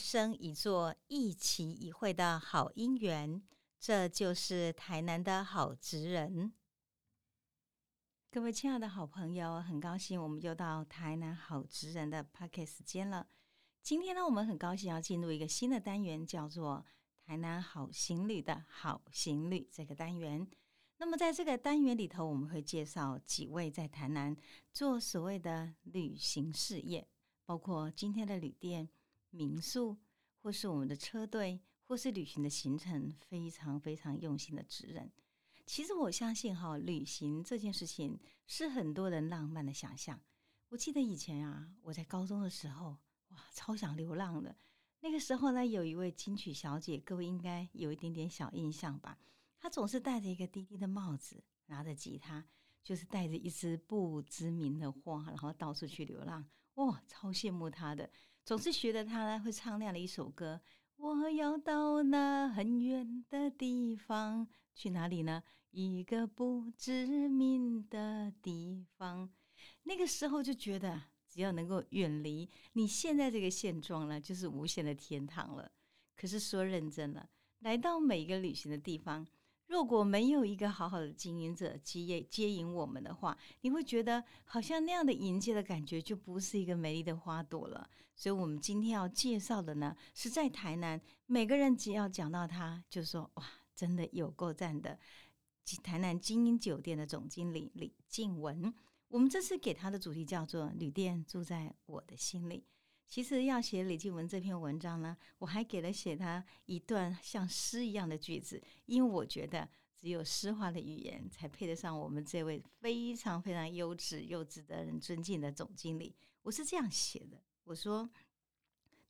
生一座、一期一会的好姻缘。这就是台南的好职人。各位亲爱的好朋友，很高兴我们又到台南好职人的 p o c k e t 时间了。今天呢，我们很高兴要进入一个新的单元，叫做“台南好行旅”的好行旅这个单元。那么，在这个单元里头，我们会介绍几位在台南做所谓的旅行事业，包括今天的旅店、民宿，或是我们的车队，或是旅行的行程，非常非常用心的职人。其实我相信，哈，旅行这件事情是很多人浪漫的想象。我记得以前啊，我在高中的时候，哇，超想流浪的。那个时候呢，有一位金曲小姐，各位应该有一点点小印象吧。她总是戴着一个低低的帽子，拿着吉他，就是带着一支不知名的花，然后到处去流浪。哇，超羡慕她的，总是学着他呢会唱那样的一首歌。我要到那很远的地方，去哪里呢？一个不知名的地方。那个时候就觉得，只要能够远离你现在这个现状呢，就是无限的天堂了。可是说认真了，来到每一个旅行的地方。如果没有一个好好的经营者接接引我们的话，你会觉得好像那样的迎接的感觉就不是一个美丽的花朵了。所以，我们今天要介绍的呢，是在台南，每个人只要讲到他，就说哇，真的有够赞的。台南精英酒店的总经理李静文，我们这次给他的主题叫做“旅店住在我的心里”。其实要写李静文这篇文章呢，我还给了写他一段像诗一样的句子，因为我觉得只有诗化的语言才配得上我们这位非常非常优质又值得人尊敬的总经理。我是这样写的：我说，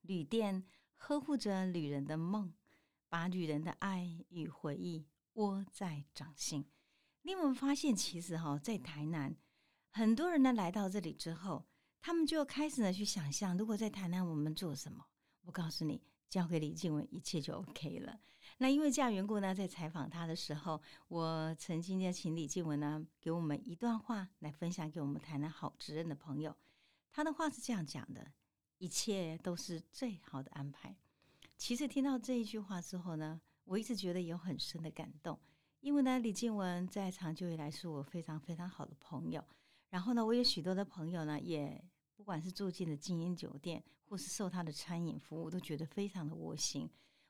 旅店呵护着旅人的梦，把旅人的爱与回忆窝在掌心。你有没有发现，其实哈，在台南，很多人呢来到这里之后。他们就开始呢去想象，如果在台南我们做什么？我告诉你，交给李静文，一切就 OK 了。那因为这样缘故呢，在采访他的时候，我曾经要请李静文呢给我们一段话来分享给我们台南好职任的朋友。他的话是这样讲的：一切都是最好的安排。其实听到这一句话之后呢，我一直觉得有很深的感动，因为呢，李静文在长久以来是我非常非常好的朋友。然后呢，我有许多的朋友呢，也不管是住进了精英酒店，或是受他的餐饮服务，都觉得非常的窝心。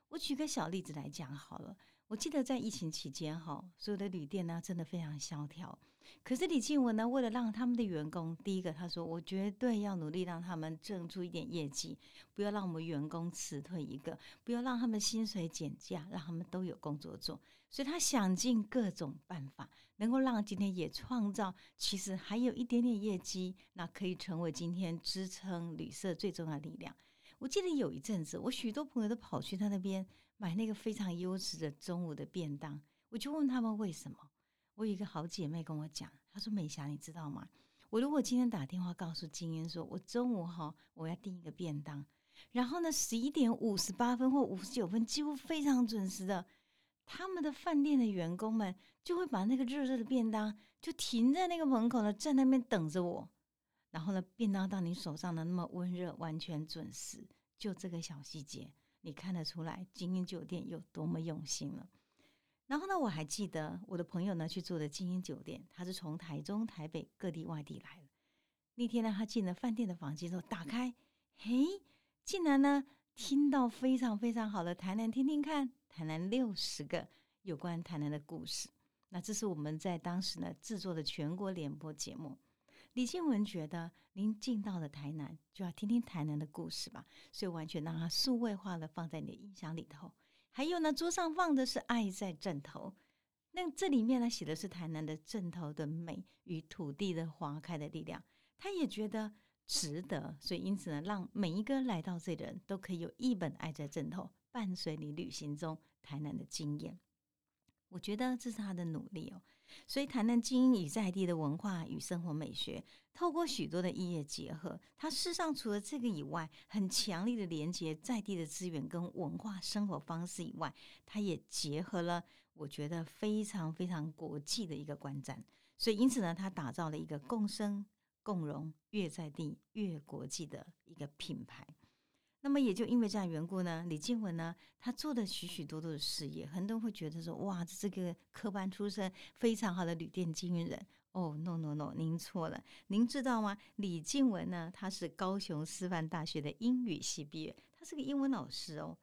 我举个小例子来讲好了。我记得在疫情期间，哈，所有的旅店呢，真的非常萧条。可是李静文呢，为了让他们的员工，第一个他说，我绝对要努力让他们挣出一点业绩，不要让我们员工辞退一个，不要让他们薪水减价，让他们都有工作做。所以他想尽各种办法，能够让今天也创造，其实还有一点点业绩，那可以成为今天支撑旅社最重要的力量。我记得有一阵子，我许多朋友都跑去他那边。买那个非常优质的中午的便当，我就问他们为什么。我有一个好姐妹跟我讲，她说：“美霞，你知道吗？我如果今天打电话告诉金英说，我中午哈我要订一个便当，然后呢十一点五十八分或五十九分，几乎非常准时的，他们的饭店的员工们就会把那个热热的便当就停在那个门口呢，在那边等着我。然后呢，便当到你手上的那么温热，完全准时，就这个小细节。”你看得出来，精英酒店有多么用心了。然后呢，我还记得我的朋友呢去住的精英酒店，他是从台中、台北各地外地来的。那天呢，他进了饭店的房间之后，打开，嘿，竟然呢听到非常非常好的台南，听听看台南六十个有关台南的故事。那这是我们在当时呢制作的全国联播节目。李建文觉得，您进到了台南，就要听听台南的故事吧，所以完全让它数位化的放在你的音响里头。还有呢，桌上放的是《爱在镇头》，那这里面呢写的是台南的镇头的美与土地的花开的力量。他也觉得值得，所以因此呢，让每一个来到这里的人都可以有一本《爱在镇头》，伴随你旅行中台南的经验。我觉得这是他的努力哦。所以，台南精英与在地的文化与生活美学，透过许多的音乐结合，它事实上除了这个以外，很强力的连接在地的资源跟文化生活方式以外，它也结合了我觉得非常非常国际的一个观展。所以，因此呢，它打造了一个共生、共荣、越在地、越国际的一个品牌。那么也就因为这样缘故呢，李静文呢，他做的许许多多的事业，很多人会觉得说，哇，这个科班出身、非常好的旅店经营人。哦，no no no，您错了。您知道吗？李静文呢，他是高雄师范大学的英语系毕业，他是个英文老师哦。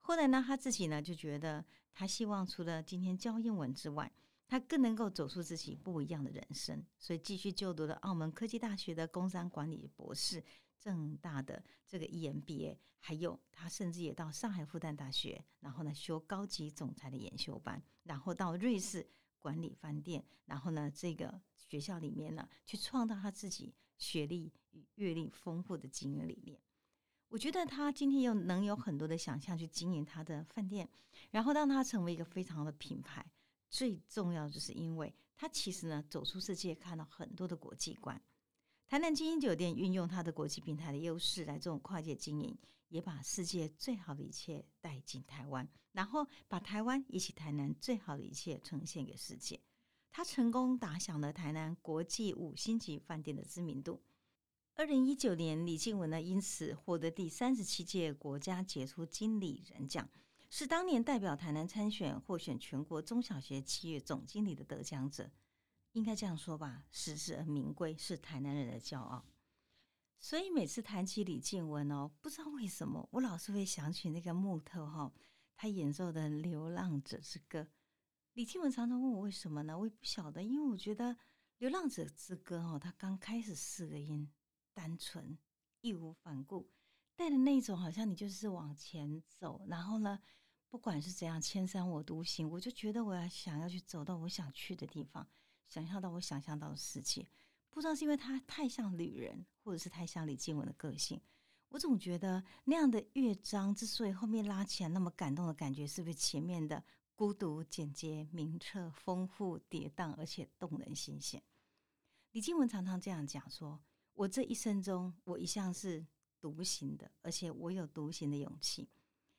后来呢，他自己呢就觉得，他希望除了今天教英文之外，他更能够走出自己不一样的人生，所以继续就读了澳门科技大学的工商管理博士。正大的这个 EMBA，还有他甚至也到上海复旦大学，然后呢修高级总裁的研修班，然后到瑞士管理饭店，然后呢这个学校里面呢去创造他自己学历与阅历丰富的经营理念。我觉得他今天又能有很多的想象去经营他的饭店，然后让他成为一个非常的品牌。最重要就是因为他其实呢走出世界，看到很多的国际观。台南精英酒店运用它的国际平台的优势来做跨界经营，也把世界最好的一切带进台湾，然后把台湾以及台南最好的一切呈现给世界。他成功打响了台南国际五星级饭店的知名度。二零一九年，李静文呢因此获得第三十七届国家杰出经理人奖，是当年代表台南参选获选全国中小学企业总经理的得奖者。应该这样说吧，实至而名归，是台南人的骄傲。所以每次谈起李静文哦，不知道为什么，我老是会想起那个木头哈，他演奏的《流浪者之歌》。李静文常常问我为什么呢？我也不晓得，因为我觉得《流浪者之歌》哦，他刚开始四个音，单纯、义无反顾，带的那种好像你就是往前走，然后呢，不管是怎样，千山我独行，我就觉得我要想要去走到我想去的地方。想象到我想象到的世界，不知道是因为他太像女人，或者是太像李静文的个性。我总觉得那样的乐章之所以后面拉起来那么感动的感觉，是不是前面的孤独、简洁、明澈、丰富、跌宕，而且动人心弦？李静文常常这样讲说：“我这一生中，我一向是独行的，而且我有独行的勇气。”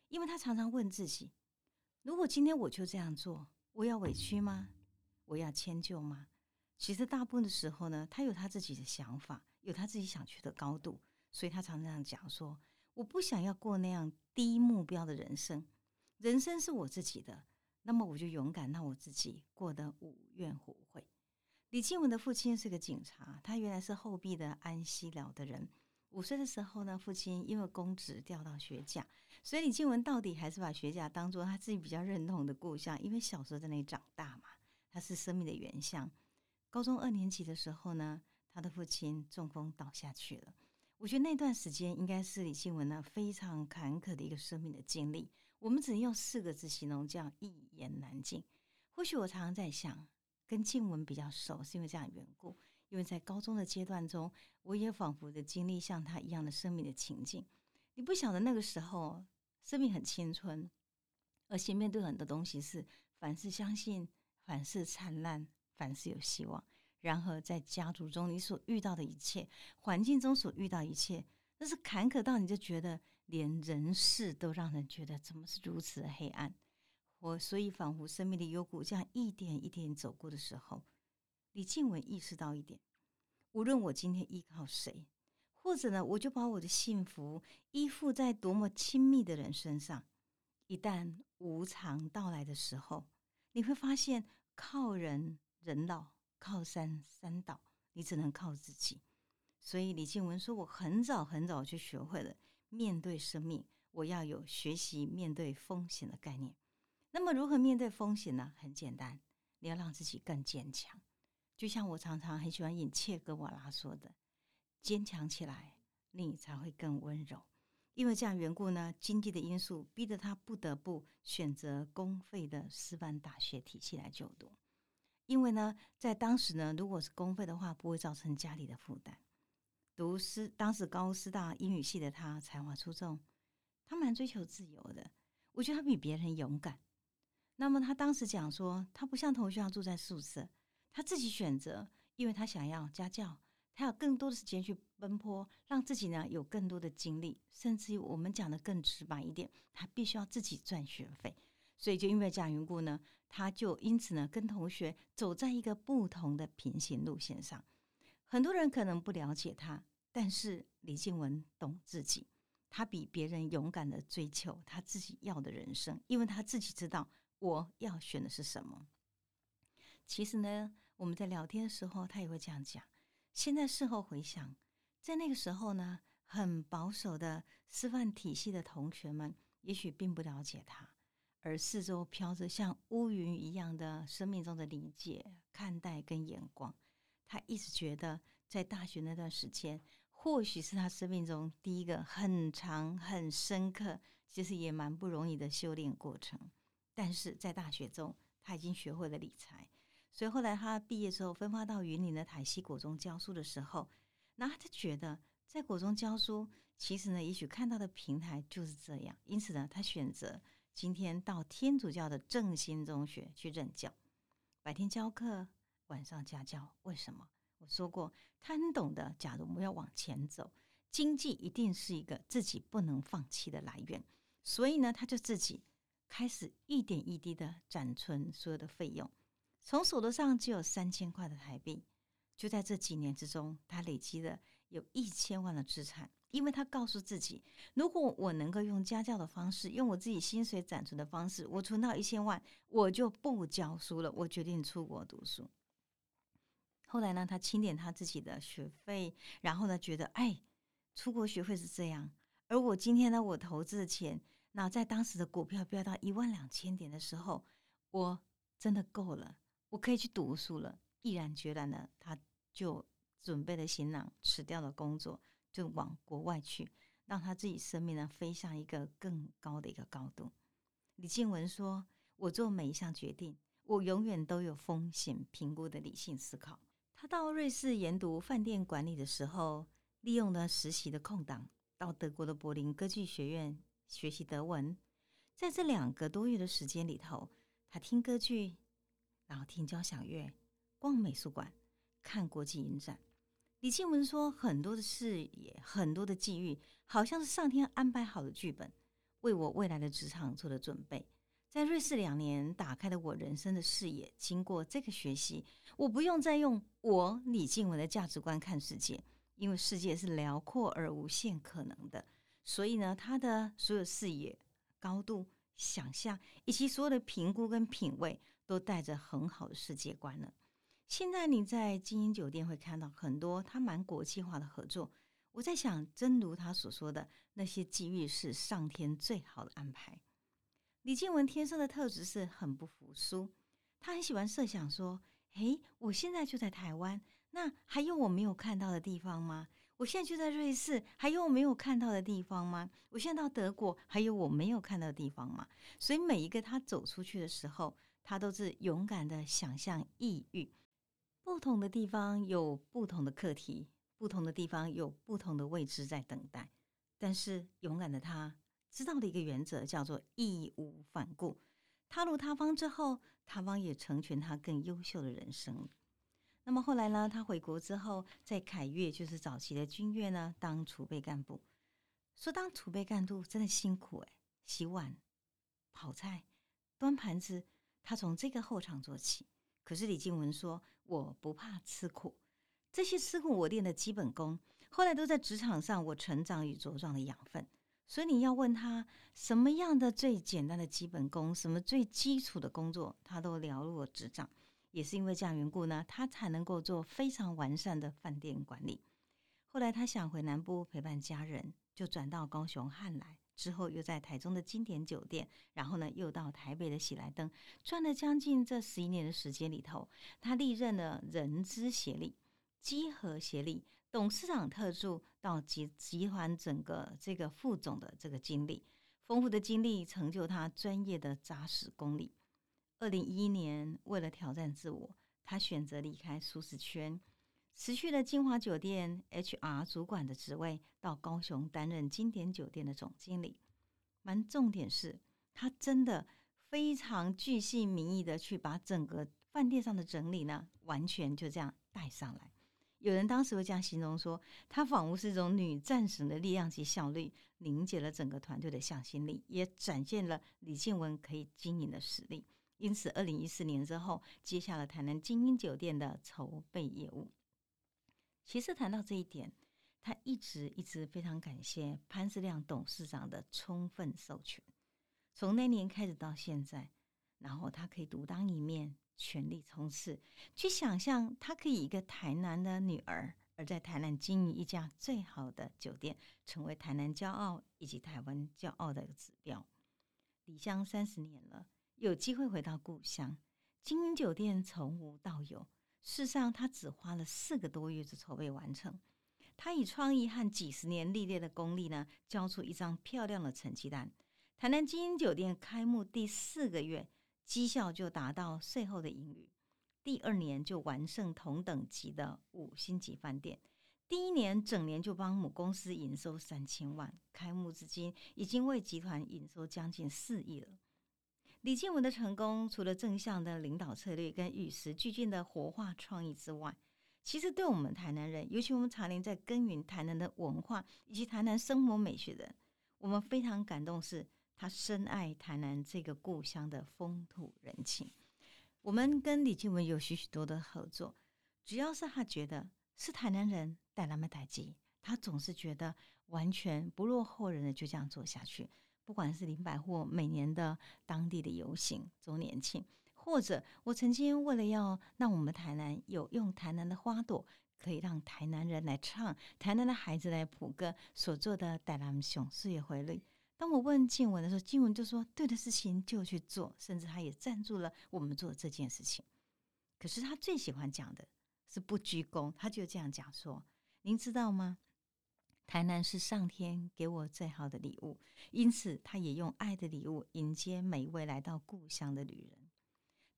因为他常常问自己：“如果今天我就这样做，我要委屈吗？”我要迁就吗？其实大部分的时候呢，他有他自己的想法，有他自己想去的高度，所以他常常讲说：“我不想要过那样低目标的人生，人生是我自己的，那么我就勇敢让我自己过得无怨无悔。”李静文的父亲是个警察，他原来是后壁的安溪寮的人。五岁的时候呢，父亲因为公职调到学甲，所以李静文到底还是把学甲当做他自己比较认同的故乡，因为小时候在那里长大嘛。他是生命的原像。高中二年级的时候呢，他的父亲中风倒下去了。我觉得那段时间应该是李静文呢非常坎坷的一个生命的经历。我们只能用四个字形容，叫一言难尽。或许我常常在想，跟静文比较熟，是因为这样缘故。因为在高中的阶段中，我也仿佛的经历像他一样的生命的情境。你不晓得那个时候，生命很青春，而且面对很多东西是凡事相信。凡事灿烂，凡事有希望。然后，在家族中，你所遇到的一切，环境中所遇到一切，那是坎坷到你就觉得连人世都让人觉得怎么是如此的黑暗。我所以仿佛生命的幽谷这样一点一点走过的时候，李静文意识到一点：无论我今天依靠谁，或者呢，我就把我的幸福依附在多么亲密的人身上，一旦无常到来的时候。你会发现，靠人人老，靠山山倒，你只能靠自己。所以李静文说：“我很早很早就学会了面对生命，我要有学习面对风险的概念。那么，如何面对风险呢？很简单，你要让自己更坚强。就像我常常很喜欢引切格瓦拉说的：‘坚强起来，你才会更温柔。’因为这样缘故呢，经济的因素逼得他不得不选择公费的师范大学体系来就读。因为呢，在当时呢，如果是公费的话，不会造成家里的负担。读师当时高师大英语系的他才华出众，他蛮追求自由的。我觉得他比别人勇敢。那么他当时讲说，他不像同学要住在宿舍，他自己选择，因为他想要家教。他有更多的时间去奔波，让自己呢有更多的精力，甚至于我们讲的更直白一点，他必须要自己赚学费。所以就因为这样缘故呢，他就因此呢跟同学走在一个不同的平行路线上。很多人可能不了解他，但是李静文懂自己，他比别人勇敢的追求他自己要的人生，因为他自己知道我要选的是什么。其实呢，我们在聊天的时候，他也会这样讲。现在事后回想，在那个时候呢，很保守的师范体系的同学们，也许并不了解他，而四周飘着像乌云一样的生命中的理解、看待跟眼光。他一直觉得，在大学那段时间，或许是他生命中第一个很长、很深刻，其实也蛮不容易的修炼过程。但是在大学中，他已经学会了理财，所以后来他毕业之后，分发到云林的台西国中教书的时候，那他就觉得在国中教书，其实呢，也许看到的平台就是这样。因此呢，他选择今天到天主教的正心中学去任教，白天教课。晚上家教，为什么？我说过，他很懂得。假如我们要往前走，经济一定是一个自己不能放弃的来源。所以呢，他就自己开始一点一滴的攒存所有的费用，从手头上只有三千块的台币，就在这几年之中，他累积了有一千万的资产。因为他告诉自己，如果我能够用家教的方式，用我自己薪水攒存的方式，我存到一千万，我就不教书了。我决定出国读书。后来呢，他清点他自己的学费，然后呢，觉得哎，出国学费是这样，而我今天呢，我投资的钱，那在当时的股票飙到一万两千点的时候，我真的够了，我可以去读书了。毅然决然的，他就准备了行囊，辞掉了工作，就往国外去，让他自己生命呢飞向一个更高的一个高度。李静文说：“我做每一项决定，我永远都有风险评估的理性思考。”他到瑞士研读饭店管理的时候，利用了实习的空档，到德国的柏林歌剧学院学习德文。在这两个多月的时间里头，他听歌剧，然后听交响乐，逛美术馆，看国际影展。李庆文说：“很多的视野，很多的际遇，好像是上天安排好的剧本，为我未来的职场做了准备。”在瑞士两年，打开了我人生的视野。经过这个学习，我不用再用我李静文的价值观看世界，因为世界是辽阔而无限可能的。所以呢，他的所有视野、高度、想象以及所有的评估跟品味，都带着很好的世界观了。现在你在精英酒店会看到很多他蛮国际化的合作。我在想，真如他所说的，那些机遇是上天最好的安排。李建文天生的特质是很不服输，他很喜欢设想说：“诶，我现在就在台湾，那还有我没有看到的地方吗？我现在就在瑞士，还有我没有看到的地方吗？我现在到德国，还有我没有看到的地方吗？”所以每一个他走出去的时候，他都是勇敢的想象异域，不同的地方有不同的课题，不同的地方有不同的位置在等待，但是勇敢的他。知道的一个原则叫做义无反顾。踏入他方之后，他方也成全他更优秀的人生。那么后来呢？他回国之后，在凯越就是早期的军乐呢，当储备干部。说当储备干部真的辛苦诶，洗碗、跑菜、端盘子，他从这个后场做起。可是李静文说：“我不怕吃苦，这些吃苦我练的基本功，后来都在职场上我成长与茁壮的养分。”所以你要问他什么样的最简单的基本功，什么最基础的工作，他都了如指掌。也是因为这样缘故呢，他才能够做非常完善的饭店管理。后来他想回南部陪伴家人，就转到高雄汉来，之后又在台中的经典酒店，然后呢又到台北的喜来登，赚了将近这十一年的时间里头，他历任了人资协力、稽核协力。董事长特助到集集团整个这个副总的这个经历，丰富的经历成就他专业的扎实功力。二零一一年，为了挑战自我，他选择离开舒适圈，辞去了金华酒店 HR 主管的职位，到高雄担任经典酒店的总经理。蛮重点是他真的非常巨细民意的去把整个饭店上的整理呢，完全就这样带上来。有人当时会这样形容说，她仿佛是一种女战神的力量及效率，凝结了整个团队的向心力，也展现了李建文可以经营的实力。因此，二零一四年之后，接下了台南精英酒店的筹备业务。其实谈到这一点，他一直一直非常感谢潘世亮董事长的充分授权。从那年开始到现在，然后他可以独当一面，全力冲刺，去想象他可以一个台南的女儿，而在台南经营一家最好的酒店，成为台南骄傲以及台湾骄傲的指标。离乡三十年了，有机会回到故乡，经营酒店从无到有。事实上，他只花了四个多月就筹备完成。他以创意和几十年历练的功力呢，交出一张漂亮的成绩单。台南金鹰酒店开幕第四个月，绩效就达到税后的盈余。第二年就完胜同等级的五星级饭店。第一年整年就帮母公司营收三千万。开幕至今，已经为集团营收将近四亿了。李建文的成功，除了正向的领导策略跟与时俱进的活化创意之外，其实对我们台南人，尤其我们常年在耕耘台南的文化以及台南生活美学的，我们非常感动，是他深爱台南这个故乡的风土人情。我们跟李建文有许许多的合作，主要是他觉得是台南人带他们台籍，他总是觉得完全不落后人的，就这样做下去。不管是林百货每年的当地的游行周年庆，或者我曾经为了要让我们台南有用台南的花朵，可以让台南人来唱，台南的孩子来谱歌所做的带南雄事业回力。当我问静文的时候，静文就说对的事情就去做，甚至他也赞助了我们做这件事情。可是他最喜欢讲的是不鞠躬，他就这样讲说：“您知道吗？”台南是上天给我最好的礼物，因此他也用爱的礼物迎接每一位来到故乡的旅人。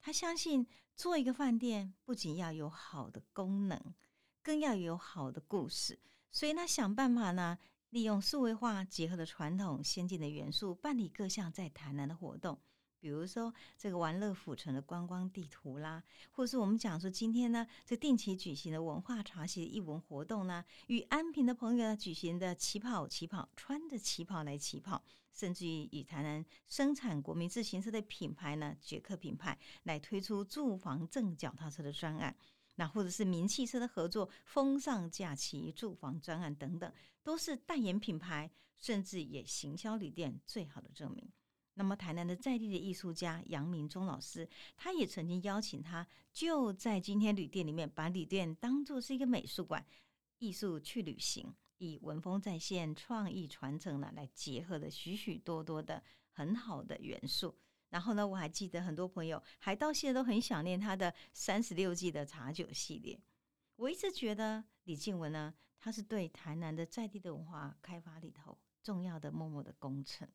他相信做一个饭店不仅要有好的功能，更要有好的故事，所以他想办法呢，利用数位化结合的传统先进的元素，办理各项在台南的活动。比如说这个玩乐府城的观光地图啦，或者是我们讲说今天呢，这定期举行的文化茶席的艺文活动呢，与安平的朋友呢举行的旗袍旗袍，穿着旗袍来起跑，甚至于与台南生产国民自行车的品牌呢，捷克品牌来推出住房正脚踏车的专案，那或者是名汽车的合作，风尚假期住房专案等等，都是代言品牌，甚至也行销旅店最好的证明。那么，台南的在地的艺术家杨明忠老师，他也曾经邀请他，就在今天旅店里面，把旅店当做是一个美术馆，艺术去旅行，以文风再现、创意传承呢，来结合了许许多多的很好的元素。然后呢，我还记得很多朋友还到现在都很想念他的三十六计的茶酒系列。我一直觉得李静文呢，他是对台南的在地的文化开发里头重要的默默的功臣。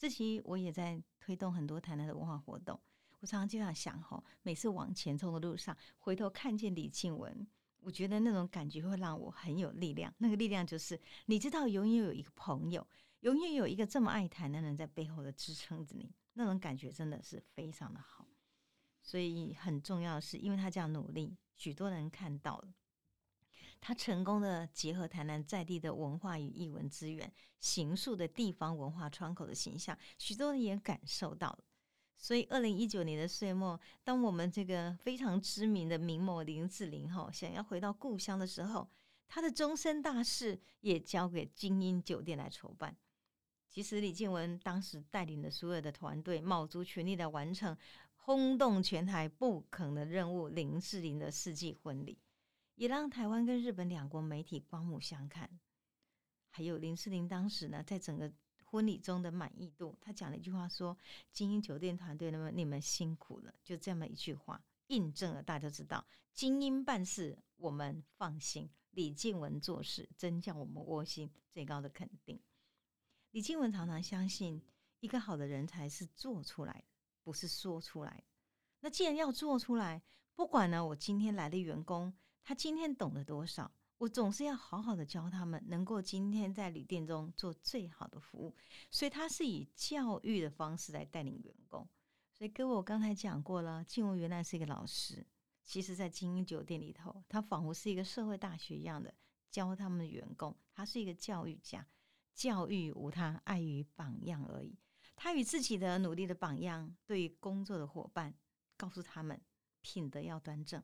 这期我也在推动很多台南的文化活动。我常常就想想哈，每次往前冲的路上，回头看见李庆文，我觉得那种感觉会让我很有力量。那个力量就是，你知道，永远有一个朋友，永远有一个这么爱台南的人在背后的支撑着你，那种感觉真的是非常的好。所以很重要的是，因为他这样努力，许多人看到了。他成功的结合台南在地的文化与艺文资源，形塑的地方文化窗口的形象，许多人也感受到了。所以，二零一九年的岁末，当我们这个非常知名的名模林志玲哈想要回到故乡的时候，她的终身大事也交给精英酒店来筹办。其实，李建文当时带领的所有的团队，卯足全力来完成轰动全台不可能的任务——林志玲的世纪婚礼。也让台湾跟日本两国媒体刮目相看。还有林志玲当时呢，在整个婚礼中的满意度，她讲了一句话说：“精英酒店团队，那么你们辛苦了。”就这么一句话，印证了大家知道，精英办事我们放心，李静文做事真叫我们窝心。最高的肯定。李静文常常相信，一个好的人才是做出来的，不是说出来。那既然要做出来，不管呢，我今天来的员工。他今天懂得多少？我总是要好好的教他们，能够今天在旅店中做最好的服务。所以他是以教育的方式来带领员工。所以各位，我刚才讲过了，静茹原来是一个老师，其实在精英酒店里头，他仿佛是一个社会大学一样的教他们的员工。他是一个教育家，教育无他，爱于榜样而已。他与自己的努力的榜样，对于工作的伙伴，告诉他们品德要端正。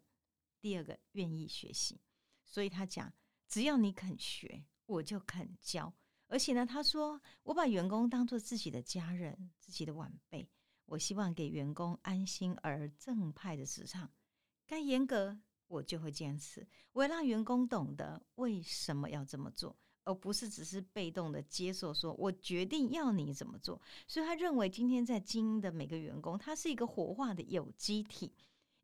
第二个愿意学习，所以他讲只要你肯学，我就肯教。而且呢，他说我把员工当做自己的家人、自己的晚辈，我希望给员工安心而正派的职场。该严格，我就会坚持。我要让员工懂得为什么要这么做，而不是只是被动的接受。说我决定要你怎么做。所以他认为，今天在精英的每个员工，他是一个活化的有机体。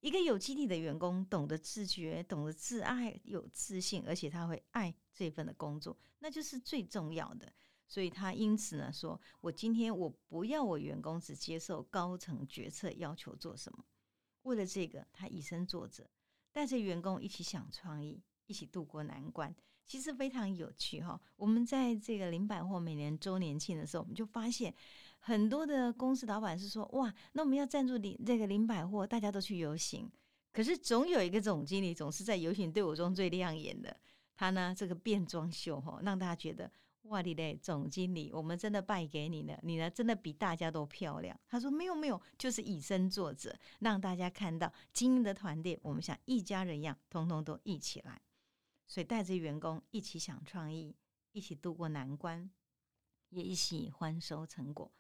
一个有基地的员工，懂得自觉，懂得自爱，有自信，而且他会爱这份的工作，那就是最重要的。所以他因此呢，说我今天我不要我员工只接受高层决策要求做什么。为了这个，他以身作则，带着员工一起想创意，一起度过难关。其实非常有趣哈。我们在这个零百货每年周年庆的时候，我们就发现。很多的公司老板是说：“哇，那我们要赞助零这个零百货，大家都去游行。可是总有一个总经理总是在游行队伍中最亮眼的。他呢，这个变装秀哈，让大家觉得哇，你嘞，总经理，我们真的败给你了。你呢，真的比大家都漂亮。”他说：“没有没有，就是以身作则，让大家看到精英的团队，我们像一家人一样，通通都一起来。所以带着员工一起想创意，一起度过难关，也一起欢收成果。”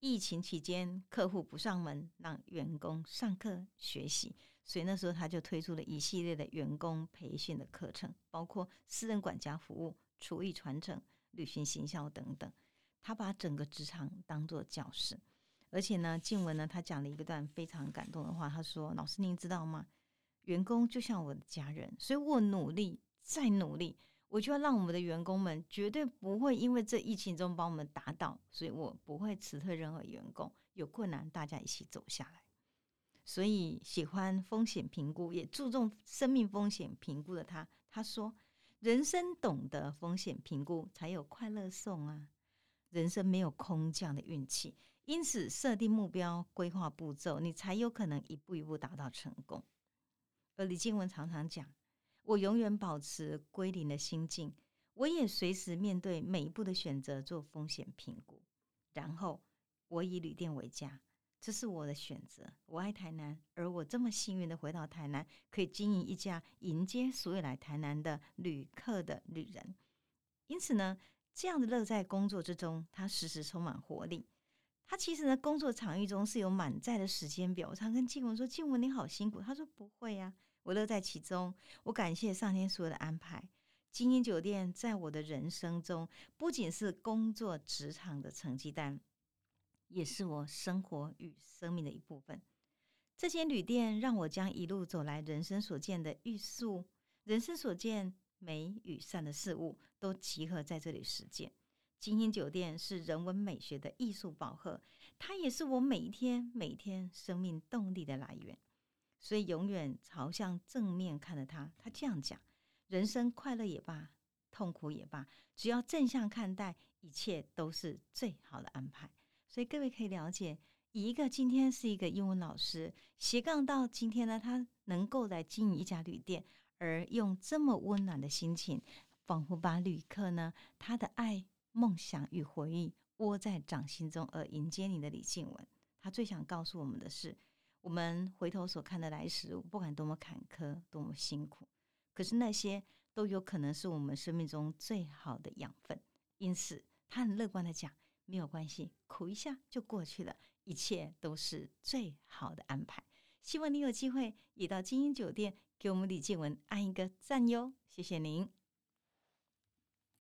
疫情期间，客户不上门，让员工上课学习，所以那时候他就推出了一系列的员工培训的课程，包括私人管家服务、厨艺传承、旅行行销等等。他把整个职场当做教室，而且呢，静文呢，他讲了一段非常感动的话，他说：“老师，您知道吗？员工就像我的家人，所以我努力再努力。”我就要让我们的员工们绝对不会因为这疫情中把我们打倒，所以我不会辞退任何员工。有困难，大家一起走下来。所以喜欢风险评估，也注重生命风险评估的他，他说：“人生懂得风险评估，才有快乐送啊！人生没有空降的运气，因此设定目标、规划步骤，你才有可能一步一步达到成功。”而李静文常常讲。我永远保持归零的心境，我也随时面对每一步的选择做风险评估，然后我以旅店为家，这是我的选择。我爱台南，而我这么幸运的回到台南，可以经营一家迎接所有来台南的旅客的旅人。因此呢，这样的乐在工作之中，他时时充满活力。他其实呢，工作场域中是有满载的时间表。我常跟静文说：“静文你好辛苦。”他说：“不会呀。”我乐在其中，我感谢上天所有的安排。精英酒店在我的人生中，不仅是工作职场的成绩单，也是我生活与生命的一部分。这间旅店让我将一路走来人生所见的欲速，人生所见美与善的事物，都集合在这里实践。精英酒店是人文美学的艺术宝盒，它也是我每一天每天生命动力的来源。所以，永远朝向正面看着他。他这样讲：人生快乐也罢，痛苦也罢，只要正向看待，一切都是最好的安排。所以，各位可以了解，一个今天是一个英文老师，斜杠到今天呢，他能够来经营一家旅店，而用这么温暖的心情，仿佛把旅客呢他的爱、梦想与回忆窝在掌心中，而迎接你的李静文。他最想告诉我们的是。我们回头所看的来时，不管多么坎坷、多么辛苦，可是那些都有可能是我们生命中最好的养分。因此，他很乐观的讲：没有关系，苦一下就过去了，一切都是最好的安排。希望你有机会也到精英酒店，给我们李建文按一个赞哟，谢谢您。